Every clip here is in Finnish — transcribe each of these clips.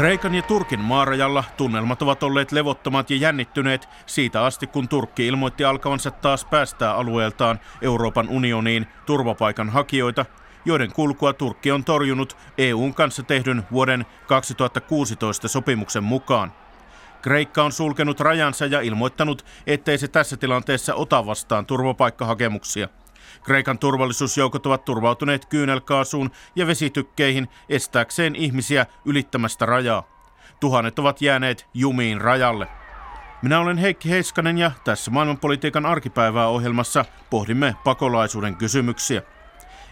Kreikan ja Turkin maarajalla tunnelmat ovat olleet levottomat ja jännittyneet siitä asti, kun Turkki ilmoitti alkavansa taas päästää alueeltaan Euroopan unioniin turvapaikanhakijoita, joiden kulkua Turkki on torjunut EUn kanssa tehdyn vuoden 2016 sopimuksen mukaan. Kreikka on sulkenut rajansa ja ilmoittanut, ettei se tässä tilanteessa ota vastaan turvapaikkahakemuksia. Kreikan turvallisuusjoukot ovat turvautuneet kyynelkaasuun ja vesitykkeihin estääkseen ihmisiä ylittämästä rajaa. Tuhannet ovat jääneet jumiin rajalle. Minä olen Heikki Heiskanen ja tässä maailmanpolitiikan arkipäivää ohjelmassa pohdimme pakolaisuuden kysymyksiä.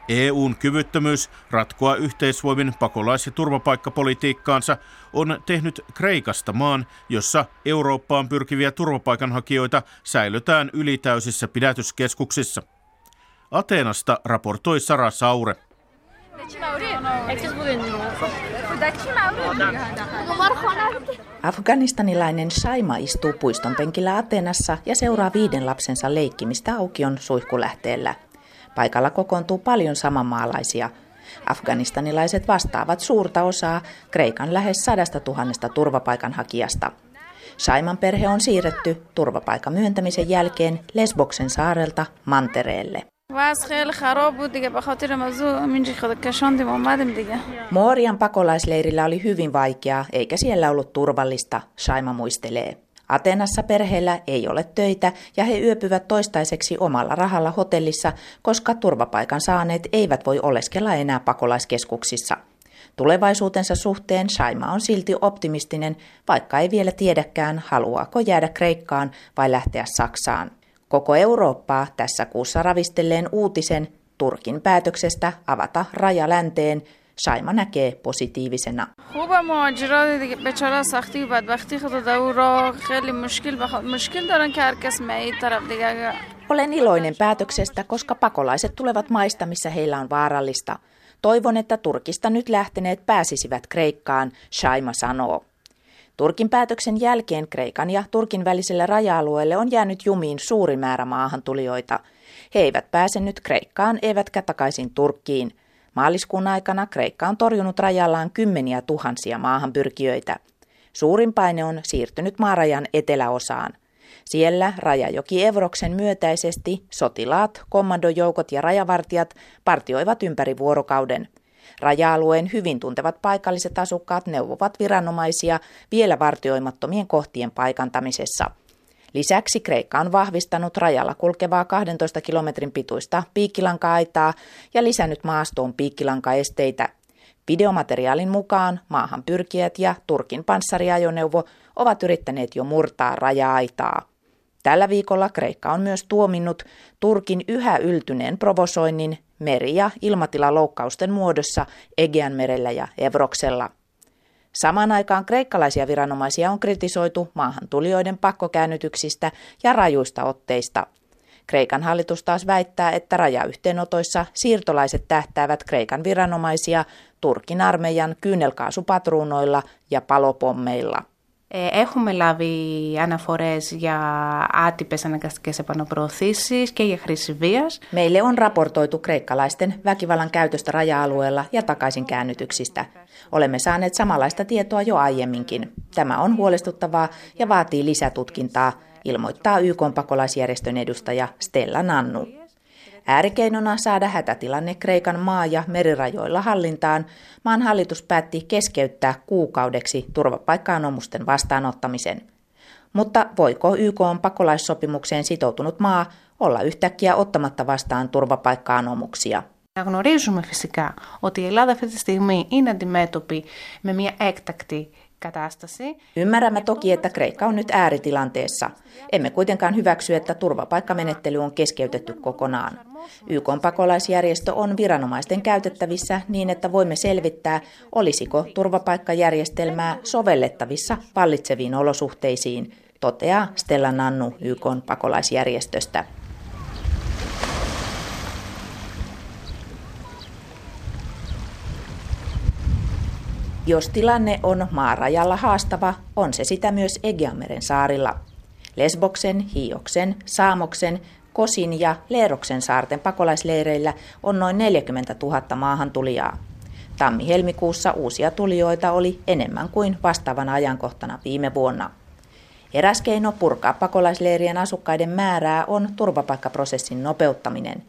EUn kyvyttömyys ratkoa yhteisvoimin pakolais- ja turvapaikkapolitiikkaansa on tehnyt Kreikasta maan, jossa Eurooppaan pyrkiviä turvapaikanhakijoita säilytään ylitäysissä pidätyskeskuksissa. Ateenasta raportoi Sara Saure. Afganistanilainen Saima istuu puiston penkillä Ateenassa ja seuraa viiden lapsensa leikkimistä aukion suihkulähteellä. Paikalla kokoontuu paljon samanmaalaisia. Afganistanilaiset vastaavat suurta osaa Kreikan lähes sadasta tuhannesta turvapaikanhakijasta. Saiman perhe on siirretty turvapaikan myöntämisen jälkeen Lesboksen saarelta Mantereelle. Moorian pakolaisleirillä oli hyvin vaikeaa, eikä siellä ollut turvallista, Saima muistelee. Atenassa perheellä ei ole töitä ja he yöpyvät toistaiseksi omalla rahalla hotellissa, koska turvapaikan saaneet eivät voi oleskella enää pakolaiskeskuksissa. Tulevaisuutensa suhteen Saima on silti optimistinen, vaikka ei vielä tiedäkään, haluaako jäädä Kreikkaan vai lähteä Saksaan. Koko Eurooppaa tässä kuussa ravistelleen uutisen Turkin päätöksestä avata raja länteen Saima näkee positiivisena. Olen iloinen päätöksestä, koska pakolaiset tulevat maista, missä heillä on vaarallista. Toivon, että Turkista nyt lähteneet pääsisivät Kreikkaan, Shaima sanoo. Turkin päätöksen jälkeen Kreikan ja Turkin väliselle raja-alueelle on jäänyt jumiin suuri määrä maahantulijoita. He eivät pääse nyt Kreikkaan eivätkä takaisin Turkkiin. Maaliskuun aikana Kreikka on torjunut rajallaan kymmeniä tuhansia maahanpyrkijöitä. Suurin paine on siirtynyt maarajan eteläosaan. Siellä rajajoki Evroksen myötäisesti sotilaat, kommandojoukot ja rajavartijat partioivat ympäri vuorokauden – Raja-alueen hyvin tuntevat paikalliset asukkaat neuvovat viranomaisia vielä vartioimattomien kohtien paikantamisessa. Lisäksi Kreikka on vahvistanut rajalla kulkevaa 12 kilometrin pituista piikkilanka-aitaa ja lisännyt maastoon piikkilankaesteitä. Videomateriaalin mukaan maahan pyrkijät ja Turkin panssariajoneuvo ovat yrittäneet jo murtaa raja-aitaa. Tällä viikolla Kreikka on myös tuominnut Turkin yhä yltyneen provosoinnin meri- ja ilmatilaloukkausten muodossa Egeanmerellä ja Evroksella. Samaan aikaan kreikkalaisia viranomaisia on kritisoitu maahantulijoiden pakkokäännytyksistä ja rajuista otteista. Kreikan hallitus taas väittää, että rajayhteenotoissa siirtolaiset tähtäävät Kreikan viranomaisia Turkin armeijan kyynelkaasupatruunoilla ja palopommeilla. Έχουμε λάβει αναφορές για άτυπες αναγκαστικές επαναπροωθήσεις και για χρήση βίας. Meille on raportoitu kreikkalaisten väkivallan käytöstä raja-alueella ja takaisin käännytyksistä. Olemme saaneet samanlaista tietoa jo aiemminkin. Tämä on huolestuttavaa ja vaatii lisätutkintaa, ilmoittaa YK pakolaisjärjestön edustaja Stella Nannu. Äärikeinona saada hätätilanne Kreikan maa- ja merirajoilla hallintaan, maan hallitus päätti keskeyttää kuukaudeksi turvapaikkaanomusten vastaanottamisen. Mutta voiko YK on pakolaissopimukseen sitoutunut maa olla yhtäkkiä ottamatta vastaan turvapaikka-anomuksia? Γνωρίζουμε φυσικά ότι η Ελλάδα αυτή τη στιγμή είναι αντιμέτωπη με μια έκτακτη Ymmärrämme toki, että Kreikka on nyt ääritilanteessa. Emme kuitenkaan hyväksy, että turvapaikkamenettely on keskeytetty kokonaan. YK pakolaisjärjestö on viranomaisten käytettävissä niin, että voimme selvittää, olisiko turvapaikkajärjestelmää sovellettavissa vallitseviin olosuhteisiin, toteaa Stella Nannu YK pakolaisjärjestöstä. Jos tilanne on maarajalla haastava, on se sitä myös Egeanmeren saarilla. Lesboksen, Hioksen, Saamoksen, Kosin ja Leeroksen saarten pakolaisleireillä on noin 40 000 maahantulijaa. Tammi-helmikuussa uusia tulijoita oli enemmän kuin vastaavana ajankohtana viime vuonna. Eräs keino purkaa pakolaisleirien asukkaiden määrää on turvapaikkaprosessin nopeuttaminen.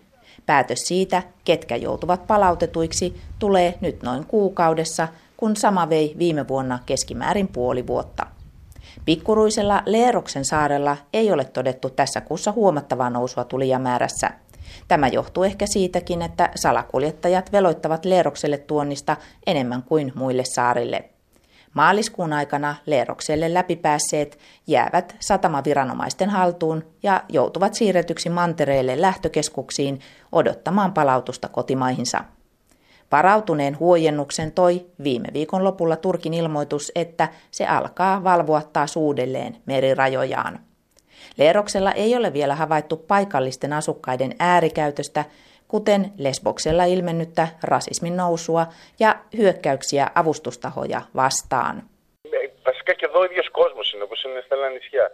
Päätös siitä, ketkä joutuvat palautetuiksi, tulee nyt noin kuukaudessa, kun sama vei viime vuonna keskimäärin puoli vuotta. Pikkuruisella Leeroksen saarella ei ole todettu tässä kuussa huomattavaa nousua tulijamäärässä. Tämä johtuu ehkä siitäkin, että salakuljettajat veloittavat Leerokselle tuonnista enemmän kuin muille saarille. Maaliskuun aikana Leerokselle läpipäässeet jäävät satamaviranomaisten haltuun ja joutuvat siirretyksi mantereelle lähtökeskuksiin odottamaan palautusta kotimaihinsa. Varautuneen huojennuksen toi viime viikon lopulla Turkin ilmoitus, että se alkaa valvoa taas uudelleen merirajojaan. Leeroksella ei ole vielä havaittu paikallisten asukkaiden äärikäytöstä, kuten Lesboksella ilmennyttä rasismin nousua ja hyökkäyksiä avustustahoja vastaan. Βασικά και εδώ ο ίδιος κόσμος είναι όπως είναι στα άλλα νησιά.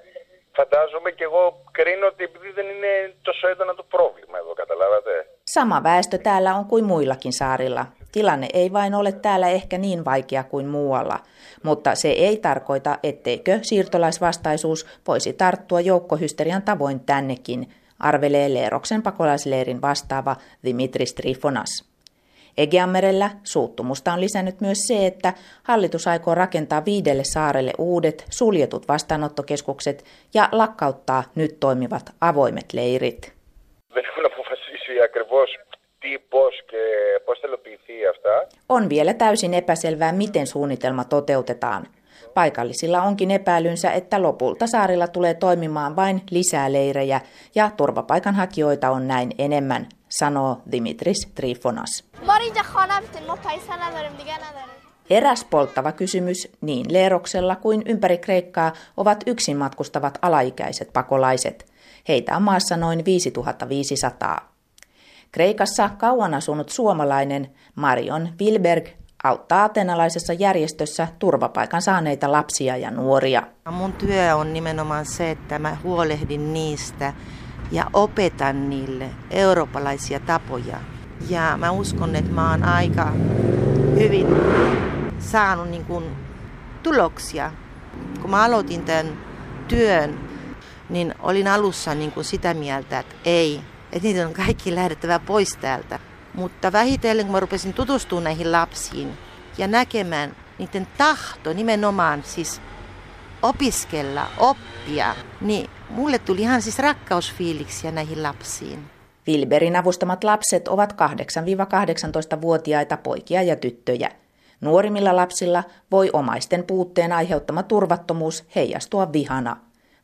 Φαντάζομαι και εγώ κρίνω ότι επειδή δεν είναι τόσο έντονα το πρόβλημα εδώ, καταλάβατε. Sama väestö täällä on kuin muillakin saarilla. Tilanne ei vain ole täällä ehkä niin vaikea kuin muualla, mutta se ei tarkoita, etteikö siirtolaisvastaisuus voisi tarttua joukkohysterian tavoin tännekin, arvelee Leeroksen pakolaisleirin vastaava Dimitris Trifonas. Egeanmerellä suuttumusta on lisännyt myös se, että hallitus aikoo rakentaa viidelle saarelle uudet suljetut vastaanottokeskukset ja lakkauttaa nyt toimivat avoimet leirit. On vielä täysin epäselvää, miten suunnitelma toteutetaan. Paikallisilla onkin epäilynsä, että lopulta saarilla tulee toimimaan vain lisää leirejä ja turvapaikanhakijoita on näin enemmän, sanoo Dimitris Trifonas. Eräs polttava kysymys niin Leeroksella kuin ympäri Kreikkaa ovat yksin matkustavat alaikäiset pakolaiset. Heitä on maassa noin 5500. Kreikassa kauan asunut suomalainen Marion Wilberg auttaa atenalaisessa järjestössä turvapaikan saaneita lapsia ja nuoria. Mun työ on nimenomaan se, että mä huolehdin niistä ja opetan niille eurooppalaisia tapoja. Ja mä uskon, että mä oon aika hyvin saanut niin kuin tuloksia. Kun mä aloitin tämän työn, niin olin alussa niin kuin sitä mieltä, että ei, että niitä on kaikki lähdettävä pois täältä. Mutta vähitellen, kun mä rupesin tutustumaan näihin lapsiin ja näkemään niiden tahto nimenomaan siis opiskella, oppia, niin mulle tuli ihan siis rakkausfiiliksiä näihin lapsiin. Wilberin avustamat lapset ovat 8-18-vuotiaita poikia ja tyttöjä. Nuorimmilla lapsilla voi omaisten puutteen aiheuttama turvattomuus heijastua vihana.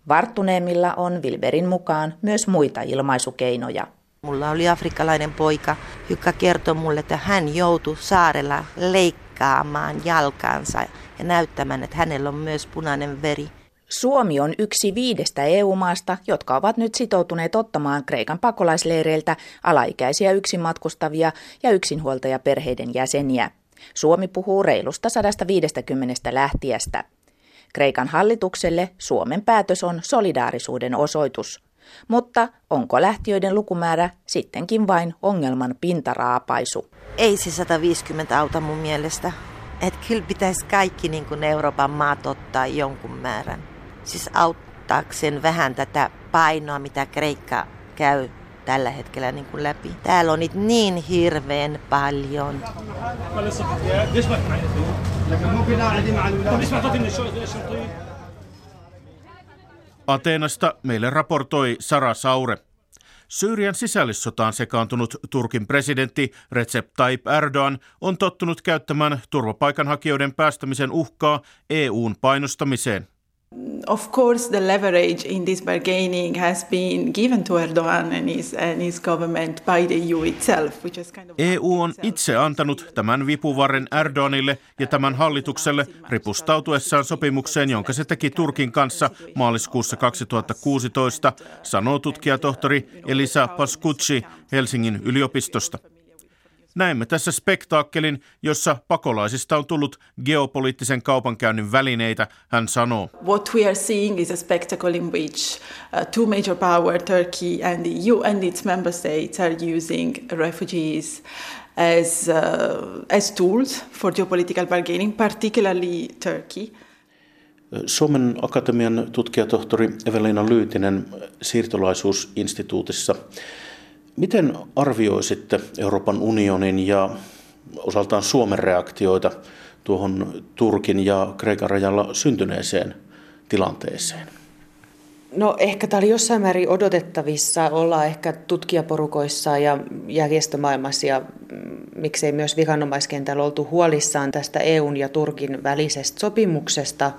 Varttuneemmilla on Wilberin mukaan myös muita ilmaisukeinoja. Mulla oli afrikkalainen poika, joka kertoi mulle, että hän joutui saarella leikkaamaan jalkansa ja näyttämään, että hänellä on myös punainen veri. Suomi on yksi viidestä EU-maasta, jotka ovat nyt sitoutuneet ottamaan Kreikan pakolaisleireiltä alaikäisiä yksin matkustavia ja yksinhuoltajaperheiden jäseniä. Suomi puhuu reilusta 150 lähtiästä. Kreikan hallitukselle Suomen päätös on solidaarisuuden osoitus. Mutta onko lähtiöiden lukumäärä sittenkin vain ongelman pintaraapaisu? Ei se 150 auta mun mielestä. Että kyllä pitäisi kaikki niin kuin Euroopan maat ottaa jonkun määrän. Siis auttaakseen vähän tätä painoa, mitä Kreikka käy tällä hetkellä niin kuin läpi. Täällä on niitä niin hirveän paljon. Ateenasta meille raportoi Sara Saure. Syyrian sisällissotaan sekaantunut Turkin presidentti Recep Tayyip Erdogan on tottunut käyttämään turvapaikanhakijoiden päästämisen uhkaa EUn painostamiseen. Of course, the leverage in this bargaining has been given to Erdogan and his, and his government by the EU itself, which is kind of... EU on itse antanut tämän vipuvarren Erdoganille ja tämän hallitukselle ripustautuessaan sopimukseen, jonka se teki Turkin kanssa maaliskuussa 2016, sanoo tutkijatohtori Elisa Pascucci Helsingin yliopistosta. Näemme tässä spektaakkelin, jossa pakolaisista on tullut geopoliittisen kaupankäynnin välineitä, hän sanoo. What we are seeing is a spectacle in which uh, two major power, Turkey and the EU and its member states are using refugees as, uh, as tools for geopolitical bargaining, particularly Turkey. Suomen Akatemian tutkijatohtori Evelina Lyytinen siirtolaisuusinstituutissa. Miten arvioisitte Euroopan unionin ja osaltaan Suomen reaktioita tuohon Turkin ja Kreikan rajalla syntyneeseen tilanteeseen? No ehkä tämä oli jossain määrin odotettavissa. Ollaan ehkä tutkijaporukoissa ja järjestömaailmassa ja mm, miksei myös viranomaiskentällä oltu huolissaan tästä EUn ja Turkin välisestä sopimuksesta.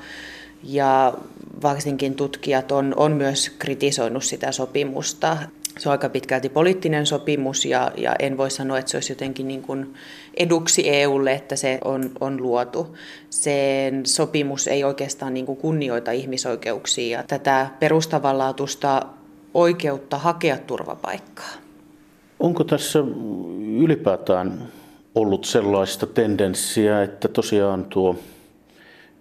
Ja varsinkin tutkijat on, on myös kritisoinut sitä sopimusta. Se on aika pitkälti poliittinen sopimus ja, ja en voi sanoa, että se olisi jotenkin niin kuin eduksi EUlle, että se on, on luotu. Sen sopimus ei oikeastaan niin kuin kunnioita ihmisoikeuksia ja tätä perustavanlaatuista oikeutta hakea turvapaikkaa. Onko tässä ylipäätään ollut sellaista tendenssiä, että tosiaan tuo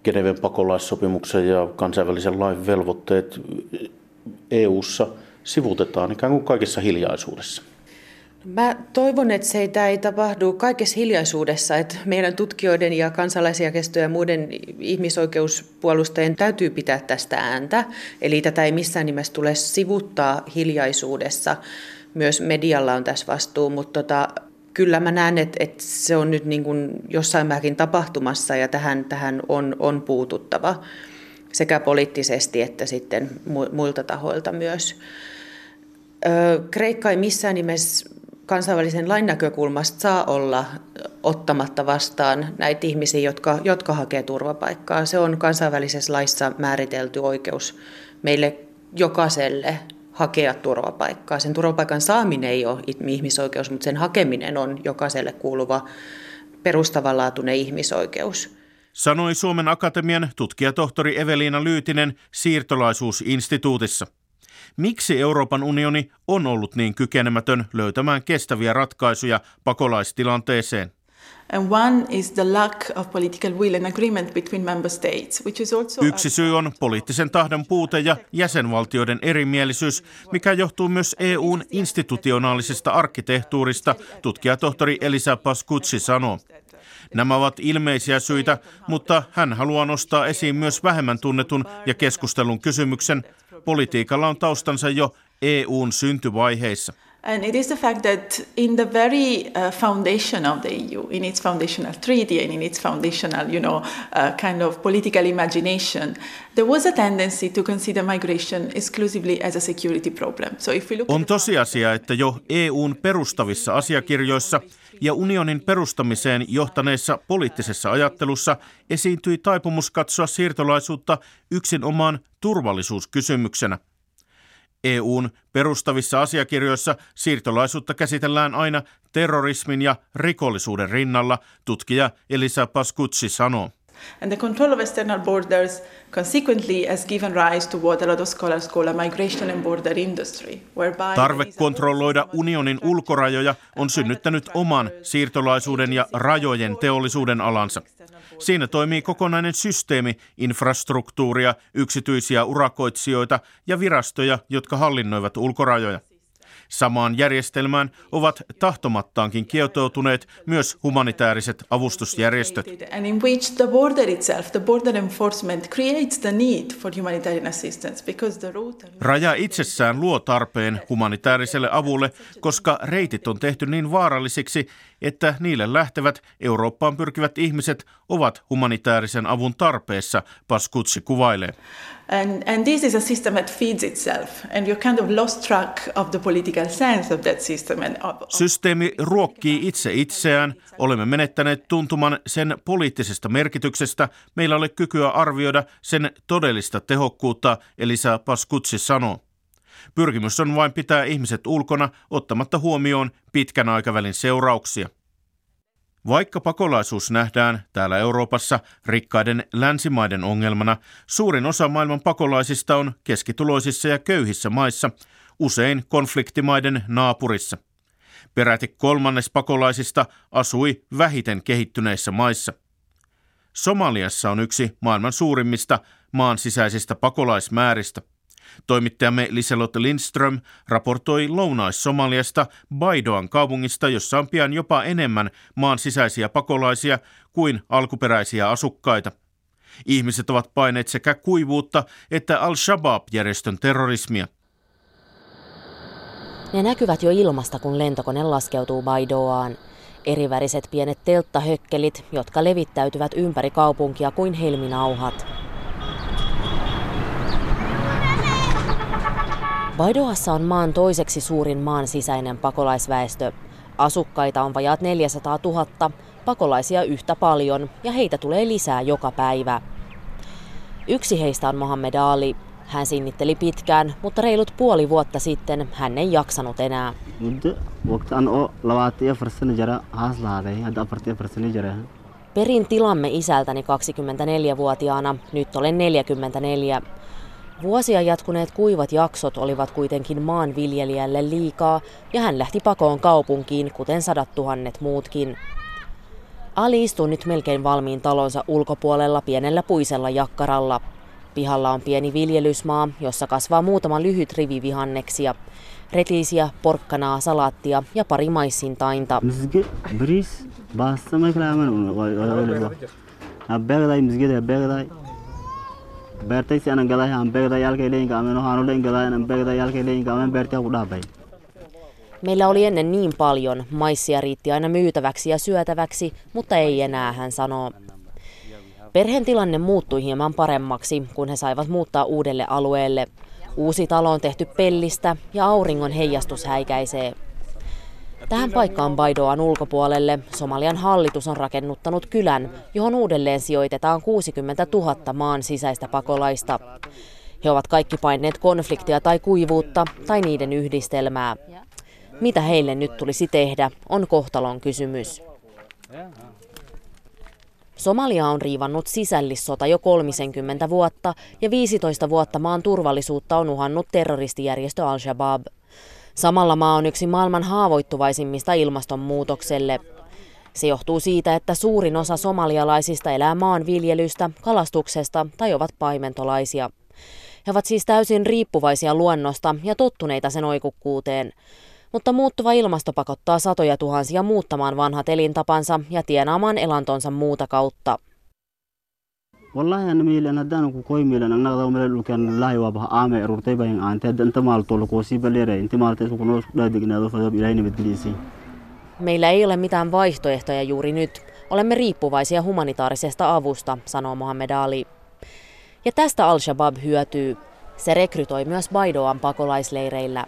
Geneven pakolaissopimuksen ja kansainvälisen lain velvoitteet EU:ssa sivutetaan ikään kuin kaikessa hiljaisuudessa? Mä toivon, että se ei, ei tapahdu kaikessa hiljaisuudessa, että meidän tutkijoiden ja kansalaisjärjestöjen ja muiden ihmisoikeuspuolustajien täytyy pitää tästä ääntä. Eli tätä ei missään nimessä tule sivuttaa hiljaisuudessa. Myös medialla on tässä vastuu, mutta tota, kyllä mä näen, että, että se on nyt niin kuin jossain määrin tapahtumassa ja tähän, tähän on, on puututtava sekä poliittisesti että sitten muilta tahoilta myös. Kreikka ei missään nimessä kansainvälisen lain näkökulmasta saa olla ottamatta vastaan näitä ihmisiä, jotka, jotka hakee turvapaikkaa. Se on kansainvälisessä laissa määritelty oikeus meille jokaiselle hakea turvapaikkaa. Sen turvapaikan saaminen ei ole ihmisoikeus, mutta sen hakeminen on jokaiselle kuuluva perustavanlaatuinen ihmisoikeus. Sanoi Suomen Akatemian tutkijatohtori Eveliina Lyytinen siirtolaisuusinstituutissa. Miksi Euroopan unioni on ollut niin kykenemätön löytämään kestäviä ratkaisuja pakolaistilanteeseen? Yksi syy on poliittisen tahdon puute ja jäsenvaltioiden erimielisyys, mikä johtuu myös EUn institutionaalisesta arkkitehtuurista, tutkijatohtori Elisa Pascuzzi sanoo. Nämä ovat ilmeisiä syitä, mutta hän haluaa nostaa esiin myös vähemmän tunnetun ja keskustelun kysymyksen. Politiikalla on taustansa jo EUn syntyvaiheissa. And it is the fact that in the very uh, foundation of the EU, in its foundational treaty and in its foundational, you know, uh, kind of political imagination, there was a tendency to consider migration exclusively as a security problem. So if we look On tosiasia, että jo EUn perustavissa asiakirjoissa ja unionin perustamiseen johtaneessa poliittisessa ajattelussa esiintyi taipumus katsoa siirtolaisuutta yksin omaan turvallisuuskysymyksenä – EUn perustavissa asiakirjoissa siirtolaisuutta käsitellään aina terrorismin ja rikollisuuden rinnalla, tutkija Elisa Pascuzzi sanoo. And the control of external borders consequently has given rise to what a lot of scholars call a migration and border industry, whereby Tarve kontrolloida unionin ulkorajoja on synnyttänyt oman siirtolaisuuden ja rajojen teollisuuden alansa. Siinä toimii kokonainen systeemi, infrastruktuuria, yksityisiä urakoitsijoita ja virastoja, jotka hallinnoivat ulkorajoja. Samaan järjestelmään ovat tahtomattaankin kietoutuneet myös humanitaariset avustusjärjestöt. Raja itsessään luo tarpeen humanitaariselle avulle, koska reitit on tehty niin vaarallisiksi, että niille lähtevät Eurooppaan pyrkivät ihmiset ovat humanitaarisen avun tarpeessa, Paskutsi kuvailee. And, and this is a system that feeds itself, and you kind of lost track of the political sense of that system. And of, of... Systeemi ruokkii itse itseään. Olemme menettäneet tuntuman sen poliittisesta merkityksestä. Meillä ole kykyä arvioida sen todellista tehokkuutta, Elisa Paskutsi sanoo. Pyrkimys on vain pitää ihmiset ulkona ottamatta huomioon pitkän aikavälin seurauksia. Vaikka pakolaisuus nähdään täällä Euroopassa rikkaiden länsimaiden ongelmana, suurin osa maailman pakolaisista on keskituloisissa ja köyhissä maissa, usein konfliktimaiden naapurissa. Peräti kolmannes pakolaisista asui vähiten kehittyneissä maissa. Somaliassa on yksi maailman suurimmista maan sisäisistä pakolaismääristä. Toimittajamme Liselotte Lindström raportoi Lounais-Somaliasta Baidoan kaupungista, jossa on pian jopa enemmän maan sisäisiä pakolaisia kuin alkuperäisiä asukkaita. Ihmiset ovat paineet sekä kuivuutta että Al-Shabaab-järjestön terrorismia. Ne näkyvät jo ilmasta, kun lentokone laskeutuu Baidoaan. Eriväriset pienet telttahökkelit, jotka levittäytyvät ympäri kaupunkia kuin helminauhat. Baidoassa on maan toiseksi suurin maan sisäinen pakolaisväestö. Asukkaita on vajaat 400 000, pakolaisia yhtä paljon ja heitä tulee lisää joka päivä. Yksi heistä on Mohammed Ali. Hän sinnitteli pitkään, mutta reilut puoli vuotta sitten hän ei jaksanut enää. Perin tilamme isältäni 24-vuotiaana, nyt olen 44. Vuosia jatkuneet kuivat jaksot olivat kuitenkin maanviljelijälle liikaa ja hän lähti pakoon kaupunkiin, kuten sadat tuhannet muutkin. Ali istuu nyt melkein valmiin talonsa ulkopuolella pienellä puisella jakkaralla. Pihalla on pieni viljelysmaa, jossa kasvaa muutama lyhyt rivi vihanneksia. Retiisiä, porkkanaa, salaattia ja pari maissintainta. Beertaysi anan gadaa aan beegda yaalkay leeyinka amen waxaan uleen gadaa anan beegda yaalkay leeyinka amen beertiä ku dhaabay. Meillä oli ennen niin paljon, maissia riitti aina myytäväksi ja syötäväksi, mutta ei enää, hän sanoo. Perheen tilanne muuttui hieman paremmaksi, kun he saivat muuttaa uudelle alueelle. Uusi talo on tehty pellistä ja auringon heijastus häikäisee. Tähän paikkaan Baidoan ulkopuolelle Somalian hallitus on rakennuttanut kylän, johon uudelleen sijoitetaan 60 000 maan sisäistä pakolaista. He ovat kaikki paineet konfliktia tai kuivuutta tai niiden yhdistelmää. Mitä heille nyt tulisi tehdä, on kohtalon kysymys. Somalia on riivannut sisällissota jo 30 vuotta ja 15 vuotta maan turvallisuutta on uhannut terroristijärjestö Al-Shabaab. Samalla maa on yksi maailman haavoittuvaisimmista ilmastonmuutokselle. Se johtuu siitä, että suurin osa somalialaisista elää maanviljelystä, kalastuksesta tai ovat paimentolaisia. He ovat siis täysin riippuvaisia luonnosta ja tottuneita sen oikukkuuteen. Mutta muuttuva ilmasto pakottaa satoja tuhansia muuttamaan vanhat elintapansa ja tienaamaan elantonsa muuta kautta. Wallahi ana miilan haddaan ku koy miilan annagda mele dhulkan lahay waa bah aame ururtay bayan aante hadda inta maalto lakoo sii baleeray inta maalta isku kunoo isku dhaadegnaado fadab ilaahay nabadgeliysi Meillä ei ole mitään vaihtoehtoja juuri nyt. Olemme riippuvaisia humanitaarisesta avusta, sanoo Mohammed Ali. Ja tästä Al-Shabaab hyötyy. Se rekrytoi myös Baidoan pakolaisleireillä.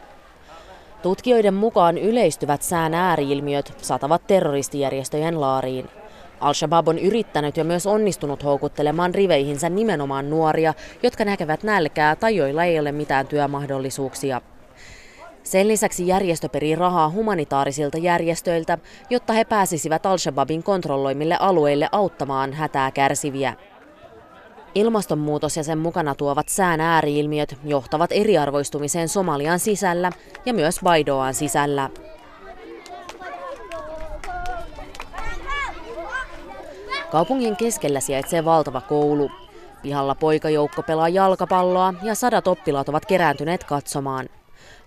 Tutkijoiden mukaan yleistyvät sään ääriilmiöt satavat terroristijärjestöjen laariin. Al-Shabaab on yrittänyt ja myös onnistunut houkuttelemaan riveihinsä nimenomaan nuoria, jotka näkevät nälkää tai joilla ei ole mitään työmahdollisuuksia. Sen lisäksi järjestö perii rahaa humanitaarisilta järjestöiltä, jotta he pääsisivät Al-Shabaabin kontrolloimille alueille auttamaan hätää kärsiviä. Ilmastonmuutos ja sen mukana tuovat sään ääriilmiöt johtavat eriarvoistumiseen Somalian sisällä ja myös Baidoan sisällä. Kaupungin keskellä sijaitsee valtava koulu. Pihalla poikajoukko pelaa jalkapalloa ja sadat oppilaat ovat kerääntyneet katsomaan.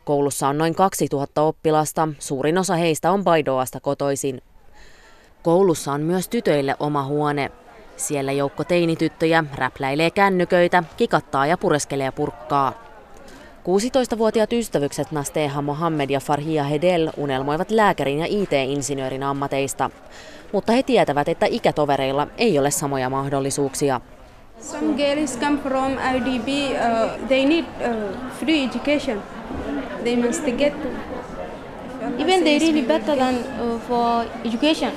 Koulussa on noin 2000 oppilasta, suurin osa heistä on Baidoasta kotoisin. Koulussa on myös tytöille oma huone. Siellä joukko teinityttöjä räpläilee kännyköitä, kikattaa ja pureskelee purkkaa. 16-vuotiaat ystävykset Nasteha Mohammed ja Farhia Hedel unelmoivat lääkärin ja IT-insinöörin ammateista mutta he tietävät, että ikätovereilla ei ole samoja mahdollisuuksia. Some girls come from IDB, uh, they need uh, free education. They must get to. Even they really better than uh, for education.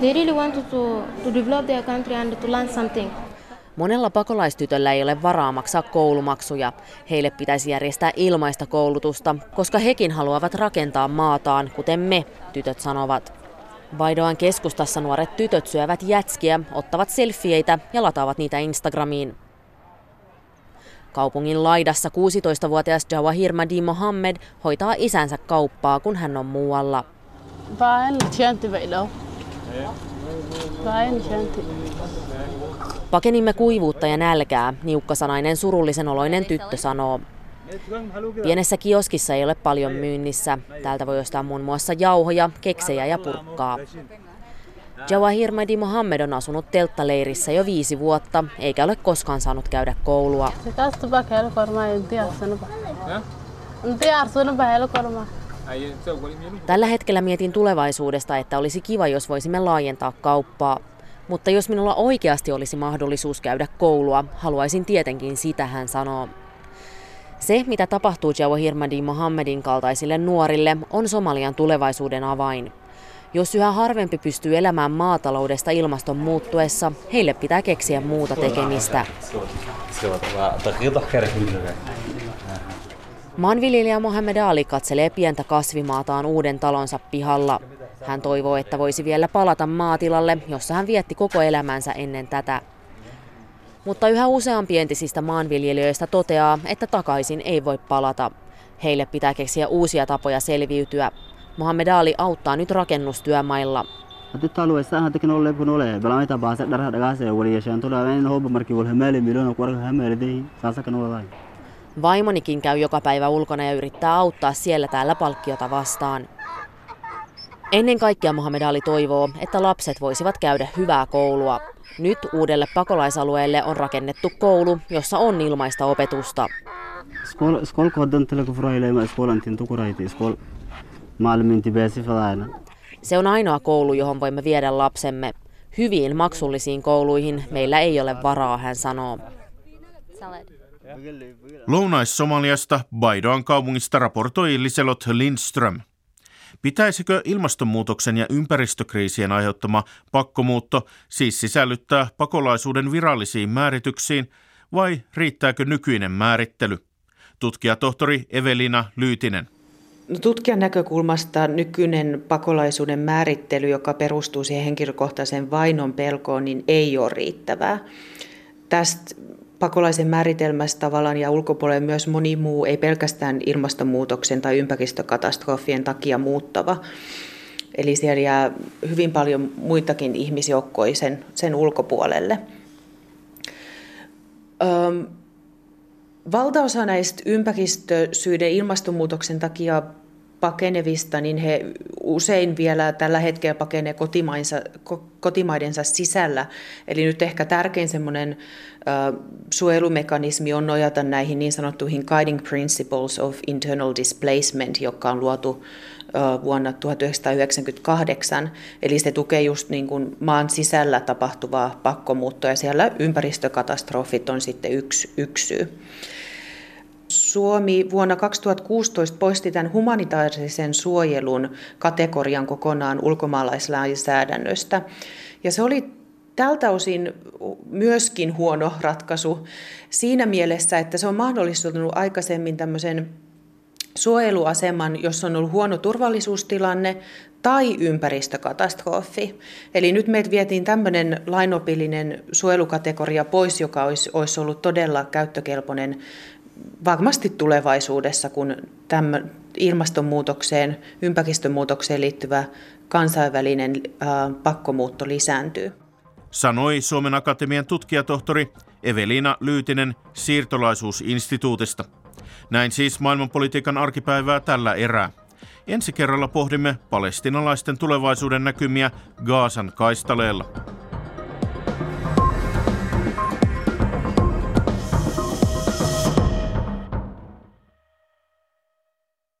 They really want to, to develop their country and to learn something. Monella pakolaistytöllä ei ole varaa maksaa koulumaksuja. Heille pitäisi järjestää ilmaista koulutusta, koska hekin haluavat rakentaa maataan, kuten me, tytöt sanovat. Vaidoan keskustassa nuoret tytöt syövät jätskiä, ottavat selfieitä ja lataavat niitä Instagramiin. Kaupungin laidassa 16-vuotias Jawahir Madi Mohammed hoitaa isänsä kauppaa, kun hän on muualla. Pakenimme kuivuutta ja nälkää, niukkasanainen surullisen oloinen tyttö sanoo. Pienessä kioskissa ei ole paljon myynnissä. Täältä voi ostaa muun muassa jauhoja, keksejä ja purkkaa. Jawahir Madi Mohammed on asunut telttaleirissä jo viisi vuotta, eikä ole koskaan saanut käydä koulua. Tällä hetkellä mietin tulevaisuudesta, että olisi kiva, jos voisimme laajentaa kauppaa. Mutta jos minulla oikeasti olisi mahdollisuus käydä koulua, haluaisin tietenkin sitä, hän sanoo. Se, mitä tapahtuu Jawahir Madi Mohammedin kaltaisille nuorille, on Somalian tulevaisuuden avain. Jos yhä harvempi pystyy elämään maataloudesta ilmaston muuttuessa, heille pitää keksiä muuta tekemistä. Maanviljelijä Mohamed Ali katselee pientä kasvimaataan uuden talonsa pihalla. Hän toivoo, että voisi vielä palata maatilalle, jossa hän vietti koko elämänsä ennen tätä. Mutta yhä useampi entisistä maanviljelijöistä toteaa, että takaisin ei voi palata. Heille pitää keksiä uusia tapoja selviytyä. Mohamed Ali auttaa nyt rakennustyömailla. Vaimonikin käy joka päivä ulkona ja yrittää auttaa siellä täällä palkkiota vastaan. Ennen kaikkea Mohamed Ali toivoo, että lapset voisivat käydä hyvää koulua. Nyt uudelle pakolaisalueelle on rakennettu koulu, jossa on ilmaista opetusta. Se on ainoa koulu, johon voimme viedä lapsemme. Hyviin maksullisiin kouluihin meillä ei ole varaa, hän sanoo. Lounais-Somaliasta Baidoan kaupungista raportoi Liselot Lindström. Pitäisikö ilmastonmuutoksen ja ympäristökriisien aiheuttama pakkomuutto siis sisällyttää pakolaisuuden virallisiin määrityksiin vai riittääkö nykyinen määrittely? Tutkija tohtori Evelina Lyytinen. No, tutkijan näkökulmasta nykyinen pakolaisuuden määrittely, joka perustuu siihen henkilökohtaiseen vainon pelkoon, niin ei ole riittävää. Tästä pakolaisen määritelmästä tavallaan ja ulkopuolella myös moni muu, ei pelkästään ilmastonmuutoksen tai ympäristökatastrofien takia muuttava. Eli siellä jää hyvin paljon muitakin ihmisjoukkoja sen, sen ulkopuolelle. Öm, valtaosa näistä ympäristösyiden ilmastonmuutoksen takia pakenevista, niin he usein vielä tällä hetkellä pakenee kotimaidensa sisällä. Eli nyt ehkä tärkein semmoinen suojelumekanismi on nojata näihin niin sanottuihin Guiding Principles of Internal Displacement, joka on luotu vuonna 1998. Eli se tukee just niin kuin maan sisällä tapahtuvaa pakkomuuttoa ja siellä ympäristökatastrofit on sitten yksi, yksi syy. Suomi vuonna 2016 poisti tämän humanitaarisen suojelun kategorian kokonaan ulkomaalaislainsäädännöstä. Ja se oli tältä osin myöskin huono ratkaisu siinä mielessä, että se on mahdollistunut aikaisemmin tämmöisen suojeluaseman, jos on ollut huono turvallisuustilanne tai ympäristökatastrofi. Eli nyt meiltä vietiin tämmöinen lainopillinen suojelukategoria pois, joka olisi, olisi ollut todella käyttökelpoinen varmasti tulevaisuudessa, kun tämän ilmastonmuutokseen, ympäristömuutokseen liittyvä kansainvälinen pakkomuutto lisääntyy. Sanoi Suomen Akatemian tutkijatohtori Evelina Lyytinen siirtolaisuusinstituutista. Näin siis maailmanpolitiikan arkipäivää tällä erää. Ensi kerralla pohdimme palestinalaisten tulevaisuuden näkymiä Gaasan kaistaleella.